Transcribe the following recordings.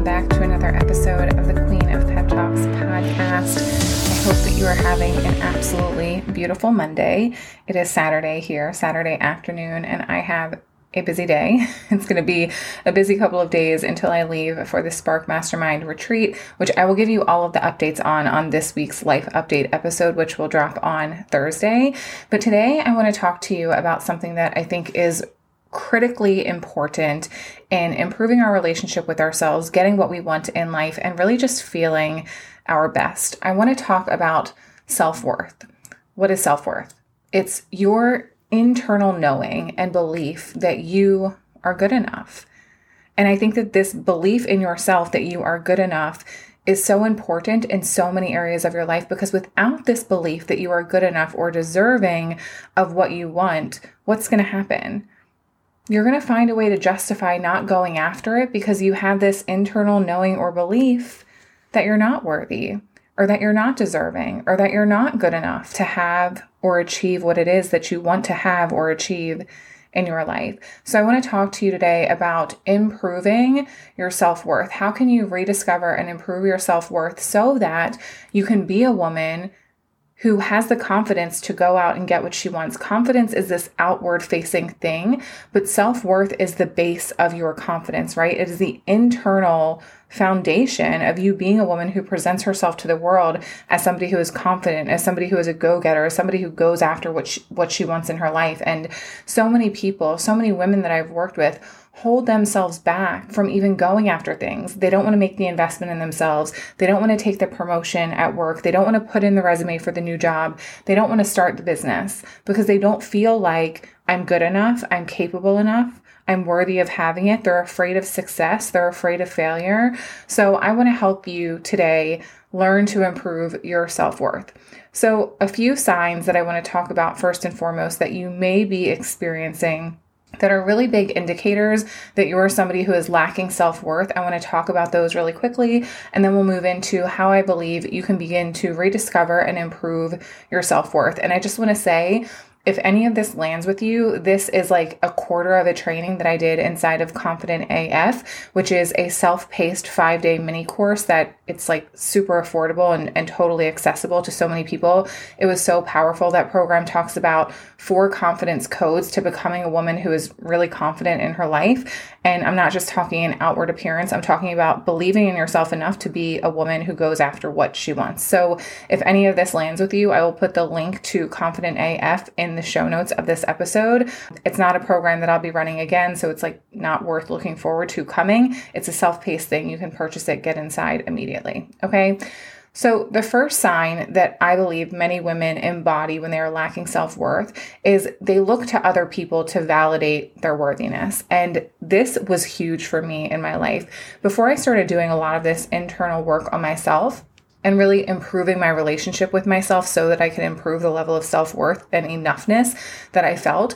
welcome back to another episode of the Queen of Pep Talks podcast. I hope that you are having an absolutely beautiful Monday. It is Saturday here, Saturday afternoon, and I have a busy day. It's going to be a busy couple of days until I leave for the Spark Mastermind retreat, which I will give you all of the updates on on this week's life update episode, which will drop on Thursday. But today I want to talk to you about something that I think is critically important in improving our relationship with ourselves, getting what we want in life, and really just feeling our best. I want to talk about self worth. What is self worth? It's your internal knowing and belief that you are good enough. And I think that this belief in yourself that you are good enough is so important in so many areas of your life because without this belief that you are good enough or deserving of what you want, what's going to happen? You're going to find a way to justify not going after it because you have this internal knowing or belief that you're not worthy or that you're not deserving or that you're not good enough to have or achieve what it is that you want to have or achieve in your life. So I want to talk to you today about improving your self-worth. How can you rediscover and improve your self-worth so that you can be a woman who has the confidence to go out and get what she wants. Confidence is this outward facing thing, but self worth is the base of your confidence, right? It is the internal foundation of you being a woman who presents herself to the world as somebody who is confident, as somebody who is a go-getter, as somebody who goes after what she, what she wants in her life. And so many people, so many women that I've worked with hold themselves back from even going after things. They don't want to make the investment in themselves. They don't want to take the promotion at work. They don't want to put in the resume for the new job. They don't want to start the business because they don't feel like I'm good enough, I'm capable enough, I'm worthy of having it. They're afraid of success, they're afraid of failure. So I want to help you today learn to improve your self worth. So, a few signs that I want to talk about first and foremost that you may be experiencing that are really big indicators that you're somebody who is lacking self worth. I want to talk about those really quickly, and then we'll move into how I believe you can begin to rediscover and improve your self worth. And I just want to say, if any of this lands with you, this is like a quarter of a training that I did inside of Confident AF, which is a self-paced five-day mini course that it's like super affordable and, and totally accessible to so many people. It was so powerful. That program talks about four confidence codes to becoming a woman who is really confident in her life. And I'm not just talking an outward appearance, I'm talking about believing in yourself enough to be a woman who goes after what she wants. So if any of this lands with you, I will put the link to Confident AF in in the show notes of this episode. It's not a program that I'll be running again, so it's like not worth looking forward to coming. It's a self paced thing. You can purchase it, get inside immediately. Okay. So, the first sign that I believe many women embody when they are lacking self worth is they look to other people to validate their worthiness. And this was huge for me in my life. Before I started doing a lot of this internal work on myself, and really improving my relationship with myself so that I could improve the level of self worth and enoughness that I felt.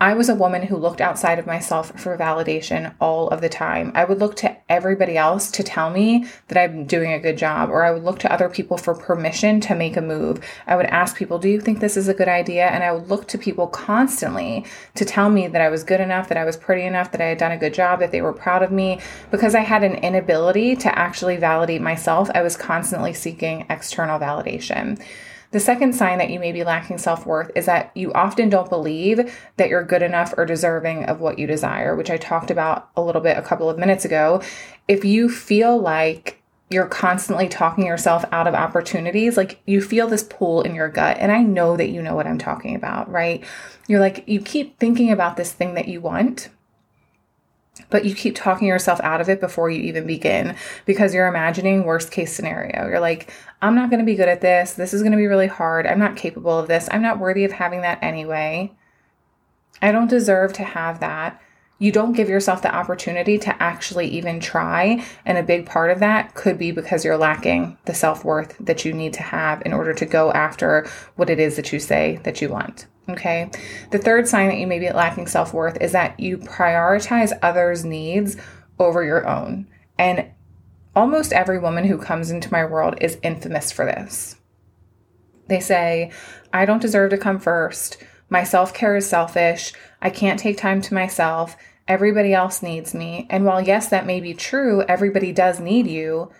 I was a woman who looked outside of myself for validation all of the time. I would look to everybody else to tell me that I'm doing a good job, or I would look to other people for permission to make a move. I would ask people, Do you think this is a good idea? And I would look to people constantly to tell me that I was good enough, that I was pretty enough, that I had done a good job, that they were proud of me. Because I had an inability to actually validate myself, I was constantly seeking external validation. The second sign that you may be lacking self worth is that you often don't believe that you're good enough or deserving of what you desire, which I talked about a little bit a couple of minutes ago. If you feel like you're constantly talking yourself out of opportunities, like you feel this pull in your gut. And I know that you know what I'm talking about, right? You're like, you keep thinking about this thing that you want, but you keep talking yourself out of it before you even begin because you're imagining worst case scenario. You're like, I'm not going to be good at this. This is going to be really hard. I'm not capable of this. I'm not worthy of having that anyway. I don't deserve to have that. You don't give yourself the opportunity to actually even try. And a big part of that could be because you're lacking the self worth that you need to have in order to go after what it is that you say that you want. Okay. The third sign that you may be lacking self worth is that you prioritize others' needs over your own. And almost every woman who comes into my world is infamous for this. They say, I don't deserve to come first. My self care is selfish. I can't take time to myself. Everybody else needs me. And while, yes, that may be true, everybody does need you.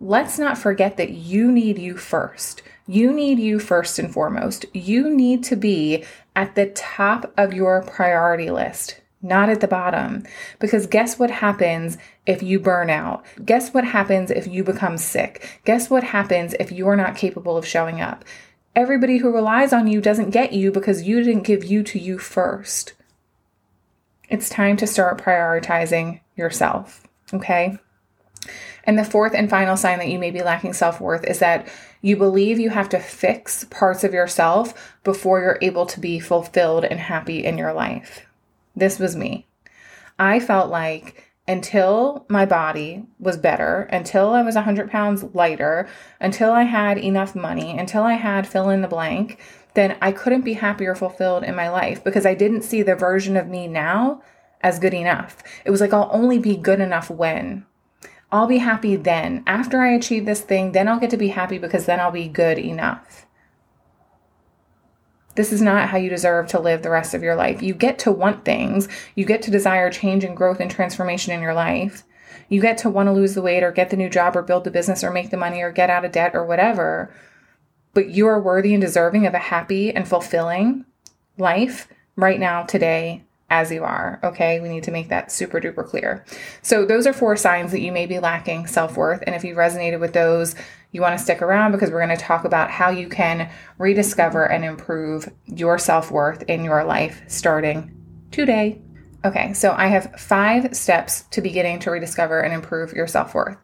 Let's not forget that you need you first. You need you first and foremost. You need to be at the top of your priority list, not at the bottom. Because guess what happens if you burn out? Guess what happens if you become sick? Guess what happens if you're not capable of showing up? Everybody who relies on you doesn't get you because you didn't give you to you first it's time to start prioritizing yourself. Okay. And the fourth and final sign that you may be lacking self worth is that you believe you have to fix parts of yourself before you're able to be fulfilled and happy in your life. This was me. I felt like until my body was better, until I was 100 pounds lighter, until I had enough money, until I had fill in the blank, then I couldn't be happy or fulfilled in my life because I didn't see the version of me now as good enough. It was like, I'll only be good enough when. I'll be happy then. After I achieve this thing, then I'll get to be happy because then I'll be good enough. This is not how you deserve to live the rest of your life. You get to want things, you get to desire change and growth and transformation in your life. You get to want to lose the weight or get the new job or build the business or make the money or get out of debt or whatever but you are worthy and deserving of a happy and fulfilling life right now, today, as you are. Okay, we need to make that super duper clear. So, those are four signs that you may be lacking self worth. And if you resonated with those, you want to stick around because we're going to talk about how you can rediscover and improve your self worth in your life starting today. Okay, so I have five steps to beginning to rediscover and improve your self worth.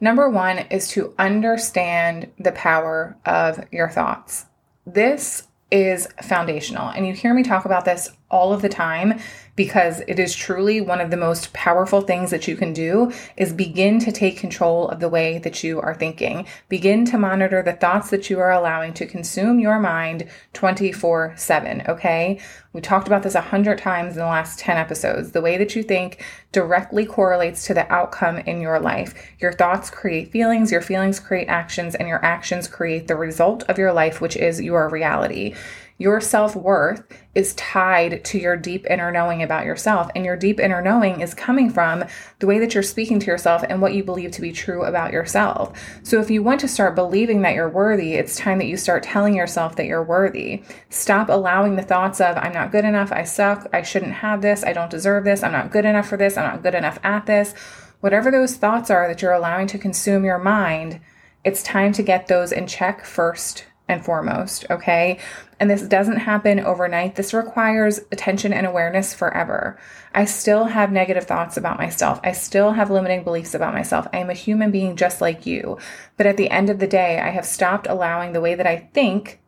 Number one is to understand the power of your thoughts. This is foundational. And you hear me talk about this all of the time because it is truly one of the most powerful things that you can do is begin to take control of the way that you are thinking. Begin to monitor the thoughts that you are allowing to consume your mind 24/7, okay? We talked about this a hundred times in the last 10 episodes. The way that you think directly correlates to the outcome in your life. Your thoughts create feelings, your feelings create actions, and your actions create the result of your life, which is your reality. Your self worth is tied to your deep inner knowing about yourself. And your deep inner knowing is coming from the way that you're speaking to yourself and what you believe to be true about yourself. So if you want to start believing that you're worthy, it's time that you start telling yourself that you're worthy. Stop allowing the thoughts of, I'm not good enough, I suck, I shouldn't have this, I don't deserve this, I'm not good enough for this, I'm not good enough at this. Whatever those thoughts are that you're allowing to consume your mind, it's time to get those in check first and foremost, okay? And this doesn't happen overnight. This requires attention and awareness forever. I still have negative thoughts about myself. I still have limiting beliefs about myself. I am a human being just like you. But at the end of the day, I have stopped allowing the way that I think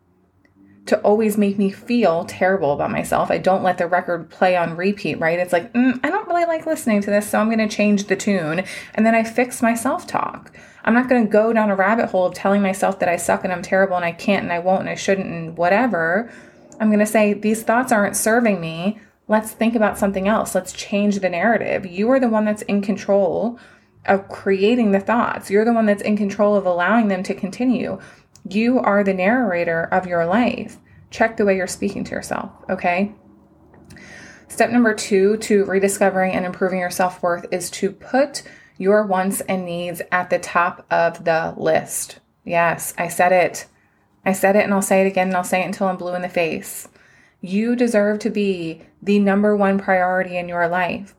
to always make me feel terrible about myself. I don't let the record play on repeat, right? It's like, mm, I don't really like listening to this, so I'm going to change the tune. And then I fix my self talk. I'm not going to go down a rabbit hole of telling myself that I suck and I'm terrible and I can't and I won't and I shouldn't and whatever. I'm going to say, these thoughts aren't serving me. Let's think about something else. Let's change the narrative. You are the one that's in control of creating the thoughts. You're the one that's in control of allowing them to continue. You are the narrator of your life. Check the way you're speaking to yourself, okay? Step number two to rediscovering and improving your self worth is to put your wants and needs at the top of the list. Yes, I said it. I said it and I'll say it again and I'll say it until I'm blue in the face. You deserve to be the number one priority in your life.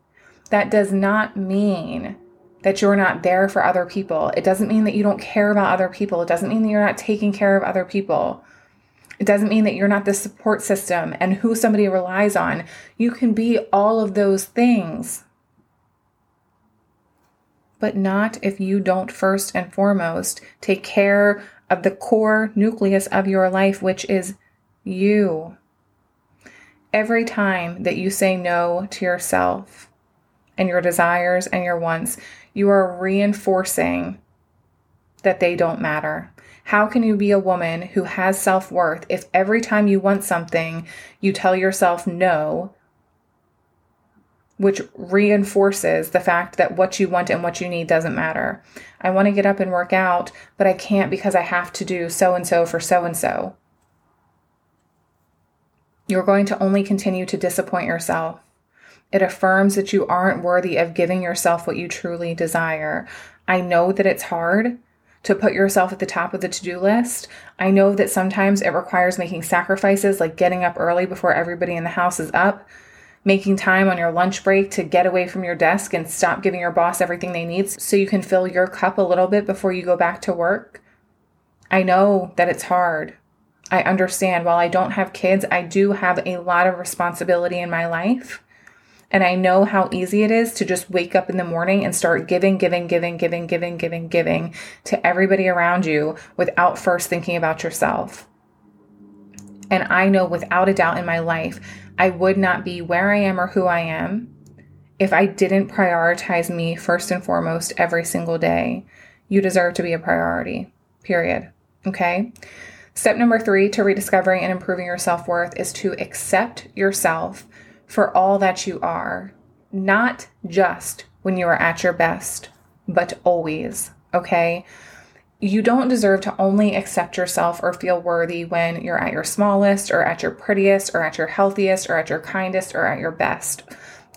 That does not mean that you're not there for other people. It doesn't mean that you don't care about other people. It doesn't mean that you're not taking care of other people. It doesn't mean that you're not the support system and who somebody relies on. You can be all of those things but not if you don't first and foremost take care of the core nucleus of your life, which is you. Every time that you say no to yourself and your desires and your wants, you are reinforcing that they don't matter. How can you be a woman who has self worth if every time you want something, you tell yourself no which reinforces the fact that what you want and what you need doesn't matter. I want to get up and work out, but I can't because I have to do so and so for so and so. You're going to only continue to disappoint yourself. It affirms that you aren't worthy of giving yourself what you truly desire. I know that it's hard to put yourself at the top of the to do list. I know that sometimes it requires making sacrifices like getting up early before everybody in the house is up, making time on your lunch break to get away from your desk and stop giving your boss everything they need so you can fill your cup a little bit before you go back to work. I know that it's hard. I understand. While I don't have kids, I do have a lot of responsibility in my life. And I know how easy it is to just wake up in the morning and start giving, giving, giving, giving, giving, giving, giving to everybody around you without first thinking about yourself. And I know without a doubt in my life, I would not be where I am or who I am if I didn't prioritize me first and foremost every single day. You deserve to be a priority, period. Okay. Step number three to rediscovering and improving your self worth is to accept yourself for all that you are, not just when you are at your best, but always. Okay. You don't deserve to only accept yourself or feel worthy when you're at your smallest or at your prettiest or at your healthiest or at your kindest or at your best.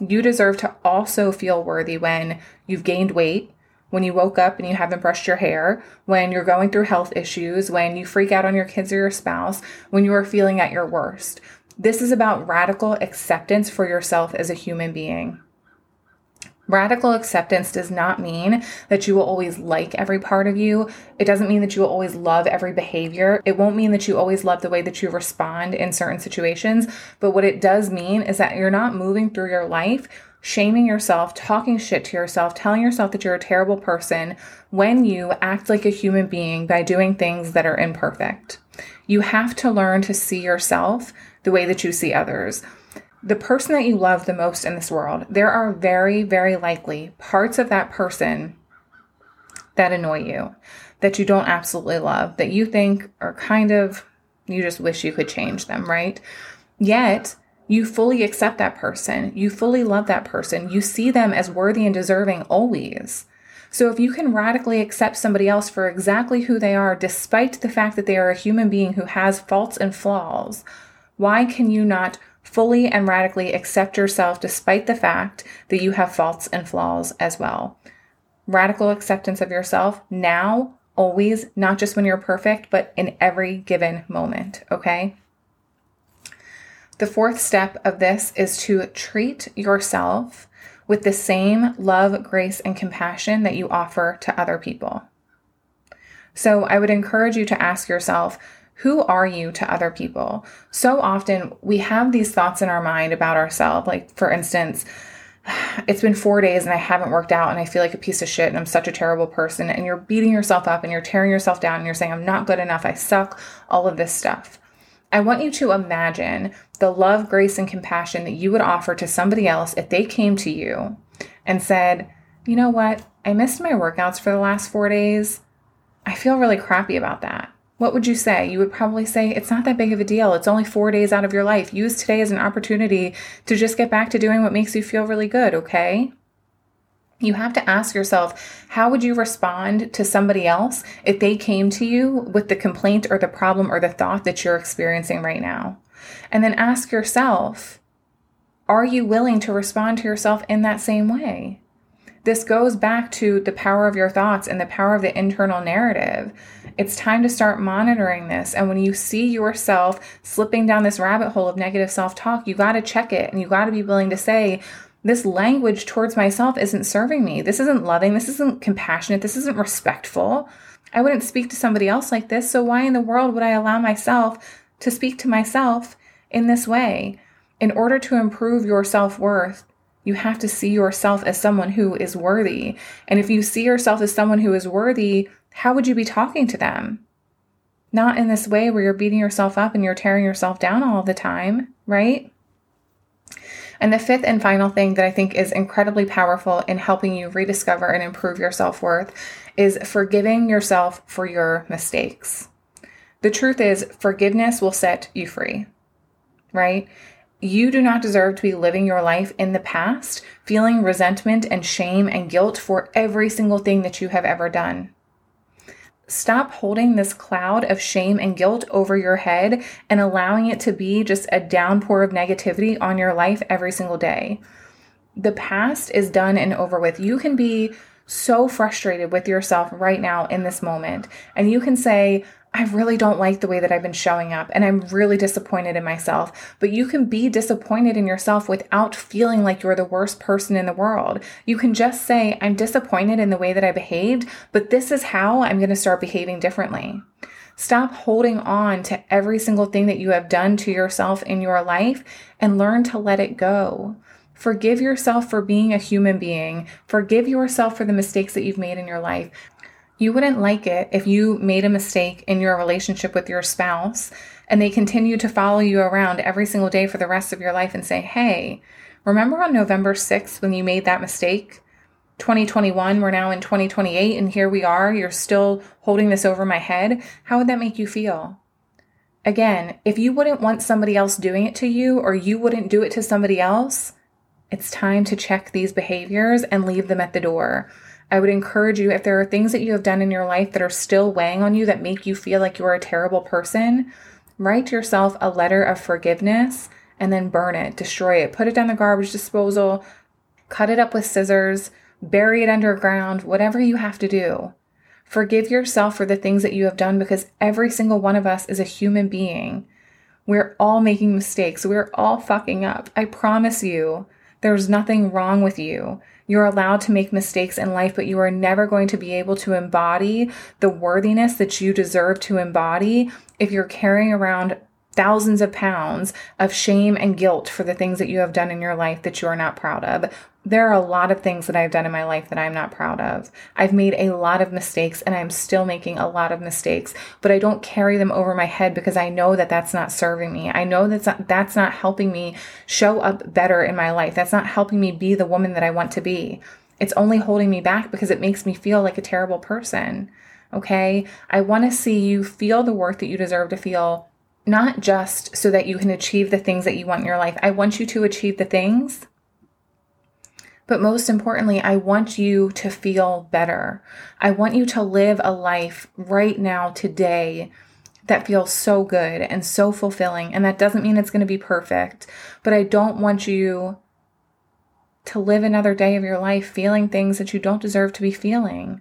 You deserve to also feel worthy when you've gained weight, when you woke up and you haven't brushed your hair, when you're going through health issues, when you freak out on your kids or your spouse, when you are feeling at your worst. This is about radical acceptance for yourself as a human being. Radical acceptance does not mean that you will always like every part of you. It doesn't mean that you will always love every behavior. It won't mean that you always love the way that you respond in certain situations. But what it does mean is that you're not moving through your life shaming yourself, talking shit to yourself, telling yourself that you're a terrible person when you act like a human being by doing things that are imperfect. You have to learn to see yourself the way that you see others. The person that you love the most in this world, there are very, very likely parts of that person that annoy you, that you don't absolutely love, that you think are kind of, you just wish you could change them, right? Yet, you fully accept that person. You fully love that person. You see them as worthy and deserving always. So if you can radically accept somebody else for exactly who they are, despite the fact that they are a human being who has faults and flaws, why can you not fully and radically accept yourself despite the fact that you have faults and flaws as well? Radical acceptance of yourself now, always, not just when you're perfect, but in every given moment, okay? The fourth step of this is to treat yourself with the same love, grace, and compassion that you offer to other people. So I would encourage you to ask yourself, who are you to other people? So often we have these thoughts in our mind about ourselves. Like, for instance, it's been four days and I haven't worked out and I feel like a piece of shit and I'm such a terrible person. And you're beating yourself up and you're tearing yourself down and you're saying, I'm not good enough. I suck. All of this stuff. I want you to imagine the love, grace, and compassion that you would offer to somebody else if they came to you and said, You know what? I missed my workouts for the last four days. I feel really crappy about that what would you say? You would probably say, it's not that big of a deal. It's only four days out of your life. Use today as an opportunity to just get back to doing what makes you feel really good, okay? You have to ask yourself, how would you respond to somebody else if they came to you with the complaint or the problem or the thought that you're experiencing right now? And then ask yourself, are you willing to respond to yourself in that same way? This goes back to the power of your thoughts and the power of the internal narrative. It's time to start monitoring this. And when you see yourself slipping down this rabbit hole of negative self talk, you got to check it and you got to be willing to say, this language towards myself isn't serving me. This isn't loving. This isn't compassionate. This isn't respectful. I wouldn't speak to somebody else like this. So, why in the world would I allow myself to speak to myself in this way? In order to improve your self worth, you have to see yourself as someone who is worthy. And if you see yourself as someone who is worthy, how would you be talking to them? Not in this way where you're beating yourself up and you're tearing yourself down all the time, right? And the fifth and final thing that I think is incredibly powerful in helping you rediscover and improve your self worth is forgiving yourself for your mistakes. The truth is, forgiveness will set you free, right? You do not deserve to be living your life in the past, feeling resentment and shame and guilt for every single thing that you have ever done. Stop holding this cloud of shame and guilt over your head and allowing it to be just a downpour of negativity on your life every single day. the past is done and over with. You can be so frustrated with yourself right now in this moment, and you can say, I really don't like the way that I've been showing up and I'm really disappointed in myself. But you can be disappointed in yourself without feeling like you're the worst person in the world. You can just say, I'm disappointed in the way that I behaved, but this is how I'm going to start behaving differently. Stop holding on to every single thing that you have done to yourself in your life and learn to let it go. Forgive yourself for being a human being. Forgive yourself for the mistakes that you've made in your life. You wouldn't like it if you made a mistake in your relationship with your spouse and they continue to follow you around every single day for the rest of your life and say, Hey, remember on November 6th when you made that mistake? 2021, we're now in 2028, and here we are. You're still holding this over my head. How would that make you feel? Again, if you wouldn't want somebody else doing it to you or you wouldn't do it to somebody else, it's time to check these behaviors and leave them at the door. I would encourage you if there are things that you have done in your life that are still weighing on you that make you feel like you're a terrible person, write yourself a letter of forgiveness and then burn it, destroy it, put it down the garbage disposal, cut it up with scissors, bury it underground, whatever you have to do. Forgive yourself for the things that you have done because every single one of us is a human being. We're all making mistakes. We're all fucking up. I promise you, there's nothing wrong with you. You're allowed to make mistakes in life, but you are never going to be able to embody the worthiness that you deserve to embody if you're carrying around thousands of pounds of shame and guilt for the things that you have done in your life that you are not proud of. There are a lot of things that I've done in my life that I'm not proud of. I've made a lot of mistakes and I'm still making a lot of mistakes, but I don't carry them over my head because I know that that's not serving me. I know that's not, that's not helping me show up better in my life. That's not helping me be the woman that I want to be. It's only holding me back because it makes me feel like a terrible person. Okay. I want to see you feel the worth that you deserve to feel not just so that you can achieve the things that you want in your life. I want you to achieve the things, but most importantly, I want you to feel better. I want you to live a life right now, today, that feels so good and so fulfilling. And that doesn't mean it's going to be perfect, but I don't want you to live another day of your life feeling things that you don't deserve to be feeling.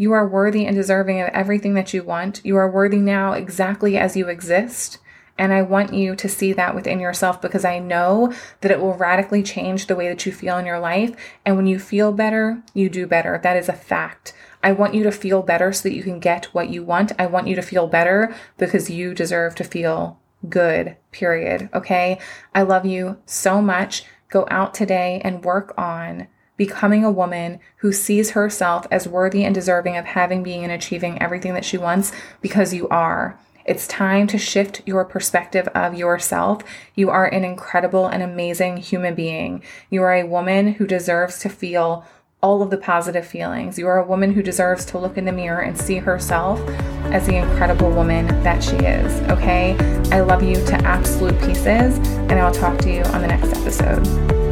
You are worthy and deserving of everything that you want. You are worthy now exactly as you exist. And I want you to see that within yourself because I know that it will radically change the way that you feel in your life. And when you feel better, you do better. That is a fact. I want you to feel better so that you can get what you want. I want you to feel better because you deserve to feel good, period. Okay. I love you so much. Go out today and work on becoming a woman who sees herself as worthy and deserving of having, being, and achieving everything that she wants because you are. It's time to shift your perspective of yourself. You are an incredible and amazing human being. You are a woman who deserves to feel all of the positive feelings. You are a woman who deserves to look in the mirror and see herself as the incredible woman that she is. Okay? I love you to absolute pieces, and I'll talk to you on the next episode.